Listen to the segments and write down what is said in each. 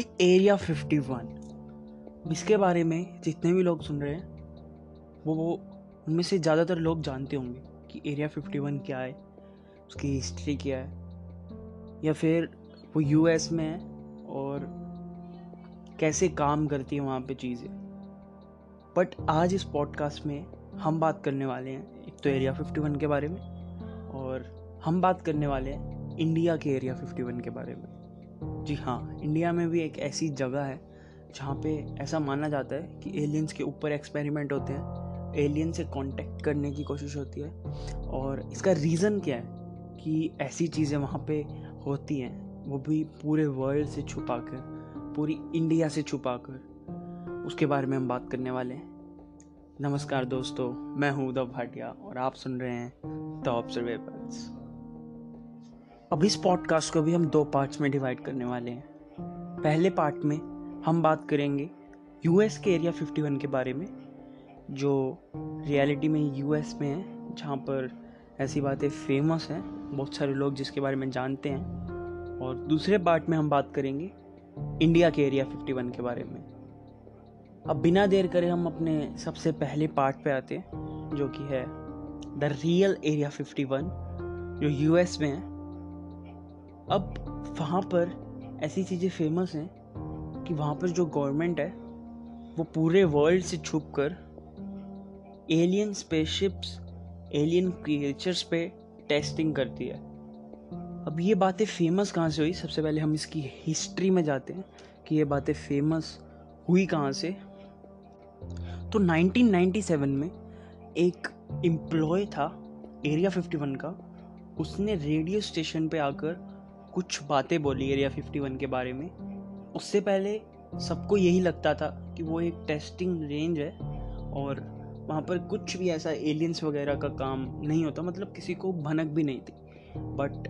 The area 51 इसके बारे में जितने भी लोग सुन रहे हैं, वो वो, उनमें से ज़्यादातर लोग जानते होंगे कि एरिया 51 क्या है, उसकी हिस्ट्री क्या है, या फिर वो यूएस में है और कैसे काम करती है वहाँ पे चीज़ें। बट आज इस पॉडकास्ट में हम बात करने वाले हैं एक तो एरिया 51 के बारे में और हम बात करने वाले हैं इंडिया के एरिया 51 के बारे में। जी हाँ इंडिया में भी एक ऐसी जगह है जहाँ पे ऐसा माना जाता है कि एलियंस के ऊपर एक्सपेरिमेंट होते हैं। एलियन से कांटेक्ट करने की कोशिश होती है और इसका रीज़न क्या है कि ऐसी चीज़ें वहाँ पे होती हैं, वो भी पूरे वर्ल्ड से छुपा कर पूरी इंडिया से छुपा कर उसके बारे में हम बात करने वाले हैं। नमस्कार दोस्तों, मैं हूँ उद्धव भाटिया और आप सुन रहे हैं द ऑब्जर्वेबल्स अब इस पॉडकास्ट को भी हम दो पार्ट्स में डिवाइड करने वाले हैं। पहले पार्ट में हम बात करेंगे यूएस के एरिया 51 के बारे में, जो रियलिटी में यूएस में है, जहाँ पर ऐसी बातें फ़ेमस हैं, बहुत सारे लोग जिसके बारे में जानते हैं। और दूसरे पार्ट में हम बात करेंगे इंडिया के एरिया 51 के बारे में। अब बिना देर करे हम अपने सबसे पहले पार्ट पे आते हैं, जो कि है द रियल एरिया 51 जो यूएस में है। अब वहाँ पर ऐसी चीज़ें फ़ेमस हैं कि वहाँ पर जो गवर्नमेंट है, वो पूरे वर्ल्ड से छुप कर एलियन स्पेसशिप्स एलियन क्रिएचर्स पे टेस्टिंग करती है। अब ये बातें फ़ेमस कहाँ से हुई? सबसे पहले हम इसकी हिस्ट्री में जाते हैं कि ये बातें फ़ेमस हुई कहाँ से। तो 1997 में एक एम्प्लॉय था एरिया 51 का, उसने रेडियो स्टेशन पे आकर कुछ बातें बोली एरिया 51 के बारे में। उससे पहले सबको यही लगता था कि वो एक टेस्टिंग रेंज है और वहाँ पर कुछ भी ऐसा एलियंस वगैरह का काम नहीं होता मतलब किसी को भनक भी नहीं थी। बट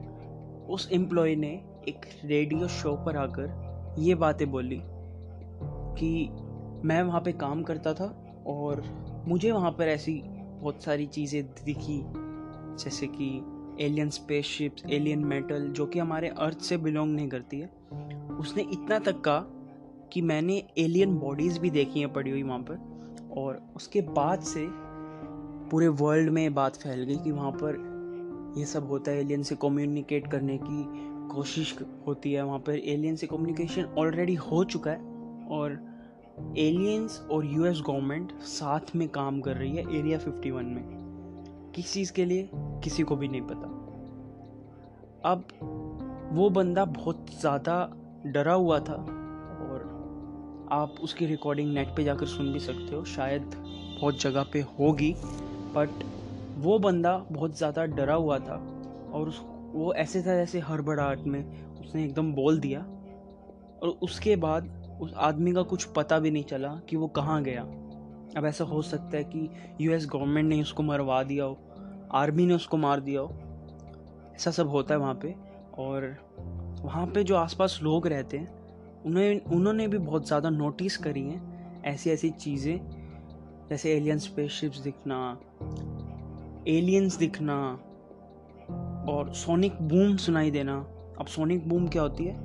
उस एम्प्लॉय ने एक रेडियो शो पर आकर ये बातें बोली कि मैं वहाँ पे काम करता था और मुझे वहाँ पर ऐसी बहुत सारी चीज़ें दिखी, जैसे कि एलियन स्पेसशिप्स एलियन मेटल जो कि हमारे अर्थ से बिलोंग नहीं करती है। उसने इतना तक कहा कि मैंने एलियन बॉडीज़ भी देखी हैं पड़ी हुई वहाँ पर, और उसके बाद से पूरे वर्ल्ड में बात फैल गई कि वहाँ पर ये सब होता है एलियन से कम्युनिकेट करने की कोशिश होती है। वहाँ पर एलियन से कम्युनिकेशन ऑलरेडी हो चुका है, और एलियंस और यूएस गवर्नमेंट साथ में काम कर रही है एरिया 51 में। किस चीज़ के लिए? किसी को भी नहीं पता। अब वो बंदा बहुत ज़्यादा डरा हुआ था और आप उसकी रिकॉर्डिंग नेट पे जाकर सुन भी सकते हो। शायद बहुत जगह पे होगी बट वो बंदा बहुत ज़्यादा डरा हुआ था और उस, वो ऐसे था जैसे हड़बड़ाहट में उसने एकदम बोल दिया और उसके बाद उस आदमी का कुछ पता भी नहीं चला कि वो कहाँ गया। अब ऐसा हो सकता है कि यूएस गवर्नमेंट ने उसको मरवा दिया हो। आर्मी ने उसको मार दिया हो। ऐसा सब होता है वहाँ पे। और वहाँ पे जो आसपास लोग रहते हैं, उन्हें, उन्होंने भी बहुत ज़्यादा नोटिस करी हैं ऐसी ऐसी चीज़ें। जैसे एलियन स्पेसशिप्स दिखना एलियंस दिखना, और सोनिक बूम सुनाई देना। अब सोनिक बूम क्या होती है?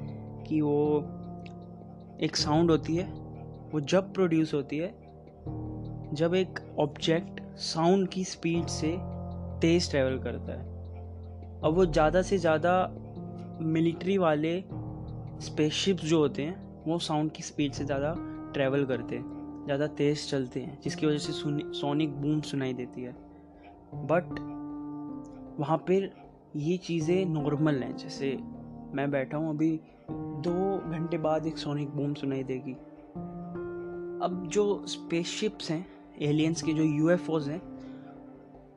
कि वो एक साउंड होती है, वो जब प्रोड्यूस होती है, जब एक ऑब्जेक्ट साउंड की स्पीड से तेज़ ट्रैवल करता है। अब वो ज़्यादा से ज़्यादा मिलिट्री वाले स्पेसशिप्स जो होते हैं, वो साउंड की स्पीड से ज़्यादा ट्रैवल करते हैं, ज़्यादा तेज़ चलते हैं, जिसकी वजह से सोनिक बूम सुनाई देती है। बट वहाँ पर ये चीज़ें नॉर्मल हैं, जैसे मैं बैठा हूँ, अभी दो घंटे बाद एक सोनिक बूम सुनाई देगी। अब जो स्पेसशिप्स हैं एलियंस के जो यू हैं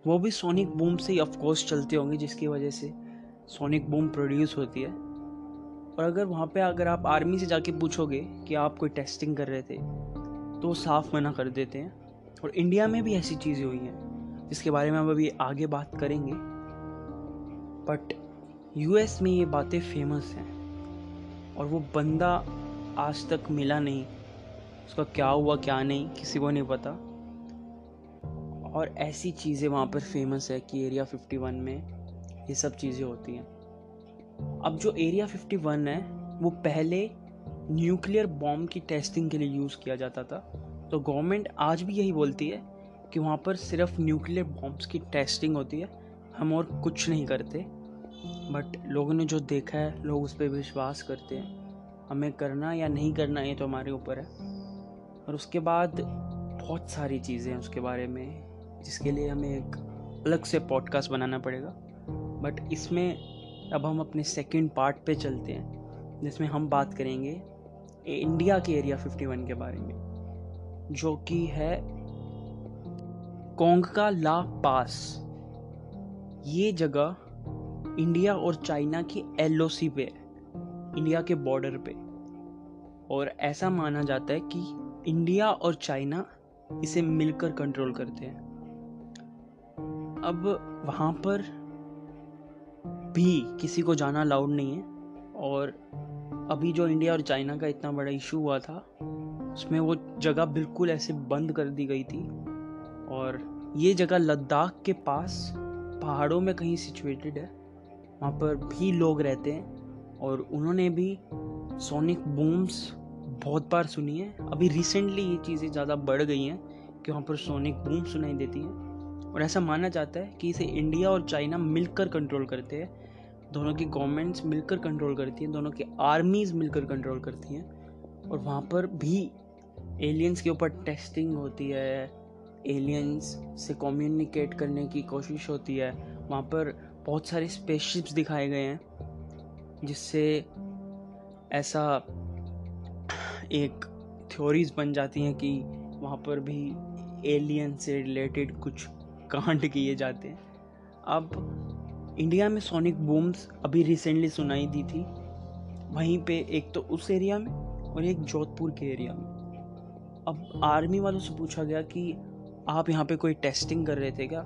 वो भी सोनिक बूम से ही ऑफकोर्स चलते होंगे, जिसकी वजह से सोनिक बूम प्रोड्यूस होती है। और अगर वहाँ पे अगर आप आर्मी से जाके पूछोगे कि आप कोई टेस्टिंग कर रहे थे तो वो साफ़ मना कर देते हैं। और इंडिया में भी ऐसी चीज़ें हुई हैं, जिसके बारे में हम अभी आगे बात करेंगे। बट यूएस में ये बातें फ़ेमस हैं, और वो बंदा आज तक मिला नहीं। उसका क्या हुआ, क्या नहीं, किसी को नहीं पता। और ऐसी चीज़ें वहाँ पर फ़ेमस है कि एरिया 51 में ये सब चीज़ें होती हैं। अब जो एरिया 51 है, वो पहले न्यूक्लियर बॉम्ब की टेस्टिंग के लिए यूज़ किया जाता था। तो गवर्नमेंट आज भी यही बोलती है कि वहाँ पर सिर्फ़ न्यूक्लियर बॉम्ब्स की टेस्टिंग होती है। हम और कुछ नहीं करते। बट लोगों ने जो देखा है, लोग उस पर विश्वास करते हैं। हमें करना या नहीं करना ये तो हमारे ऊपर है। और उसके बाद बहुत सारी चीज़ें हैं उसके बारे में। जिसके लिए हमें एक अलग से पॉडकास्ट बनाना पड़ेगा। बट इसमें अब हम अपने सेकंड पार्ट पे चलते हैं, जिसमें हम बात करेंगे इंडिया के एरिया 51 के बारे में, जो कि है कोंगका ला पास ये जगह इंडिया और चाइना की एल पे है इंडिया के बॉर्डर पे। और ऐसा माना जाता है कि इंडिया और चाइना इसे मिलकर कंट्रोल करते हैं। अब वहाँ पर भी किसी को जाना अलाउड नहीं है। और अभी जो इंडिया और चाइना का इतना बड़ा इशू हुआ था, उसमें वो जगह बिल्कुल ऐसे बंद कर दी गई थी। और ये जगह लद्दाख के पास, पहाड़ों में कहीं सिचुएटेड है, वहाँ पर भी लोग रहते हैं। और उन्होंने भी सोनिक बूम्स बहुत बार सुनी है। अभी रिसेंटली ये चीज़ें ज़्यादा बढ़ गई हैं कि वहाँ पर सोनिक बूम सुनाई देती हैं। और ऐसा माना जाता है कि इसे इंडिया और चाइना मिलकर कंट्रोल करते हैं। दोनों की गवर्नमेंट्स मिलकर कंट्रोल करती हैं, दोनों की आर्मीज़ मिलकर कंट्रोल करती हैं। और वहाँ पर भी एलियंस के ऊपर टेस्टिंग होती है एलियंस से कम्युनिकेट करने की कोशिश होती है। वहाँ पर बहुत सारे स्पेसशिप्स दिखाए गए हैं, जिससे ऐसा एक थ्योरीज बन जाती हैं कि वहाँ पर भी एलियन से रिलेटेड कुछ कांड किए जाते हैं। अब इंडिया में सोनिक बूम्स अभी रिसेंटली सुनाई दी थी। वहीं पे एक तो उस एरिया में और एक जोधपुर के एरिया में। अब आर्मी वालों से पूछा गया कि आप यहाँ पे कोई टेस्टिंग कर रहे थे क्या?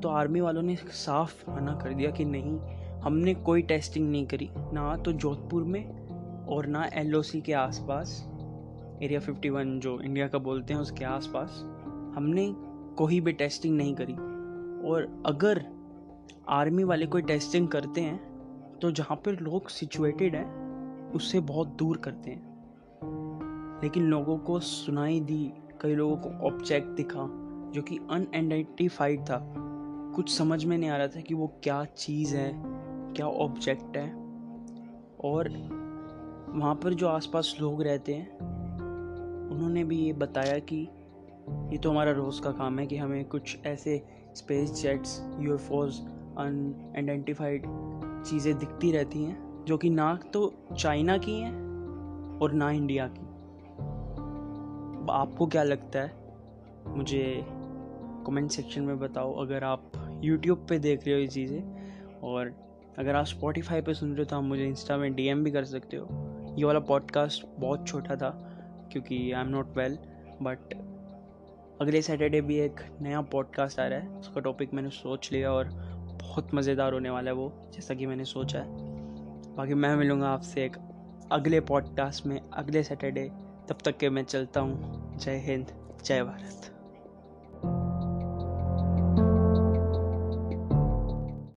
तो आर्मी वालों ने साफ़ मना कर दिया कि नहीं, हमने कोई टेस्टिंग नहीं करी। ना तो जोधपुर में और ना एलओसी के आसपास एरिया 51 जो इंडिया का बोलते हैं उसके आसपास, हमने कोई भी टेस्टिंग नहीं करी। और अगर आर्मी वाले कोई टेस्टिंग करते हैं तो जहाँ पर लोग सिचुएटेड हैं, उससे बहुत दूर करते हैं। लेकिन लोगों को सुनाई दी, कई लोगों को ऑब्जेक्ट दिखा, जो कि अनआइडेंटिफाइड था। कुछ समझ में नहीं आ रहा था कि वो क्या चीज़ है, क्या ऑब्जेक्ट है। और वहाँ पर जो आसपास लोग रहते हैं, उन्होंने भी ये बताया कि ये तो हमारा रोज़ का काम है कि हमें कुछ ऐसे space jets U F Os unidentified चीज़ें दिखती रहती हैं, जो कि ना तो चाइना की हैं और ना इंडिया की। आपको क्या लगता है? मुझे कमेंट सेक्शन में बताओ अगर आप यूट्यूब पे देख रहे हो ये चीज़ें और अगर आप स्पॉटिफाई पे सुन रहे हो तो आप मुझे इंस्टा में डीएम भी कर सकते हो। ये वाला पॉडकास्ट बहुत छोटा था, क्योंकि I am not well but अगले सैटरडे भी एक नया पॉडकास्ट आ रहा है। उसका टॉपिक मैंने सोच लिया और बहुत मज़ेदार होने वाला है वो, जैसा कि मैंने सोचा है। बाकी मैं मिलूँगा आपसे एक अगले पॉडकास्ट में, अगले सैटरडे। तब तक के मैं चलता हूँ। जय हिंद, जय भारत।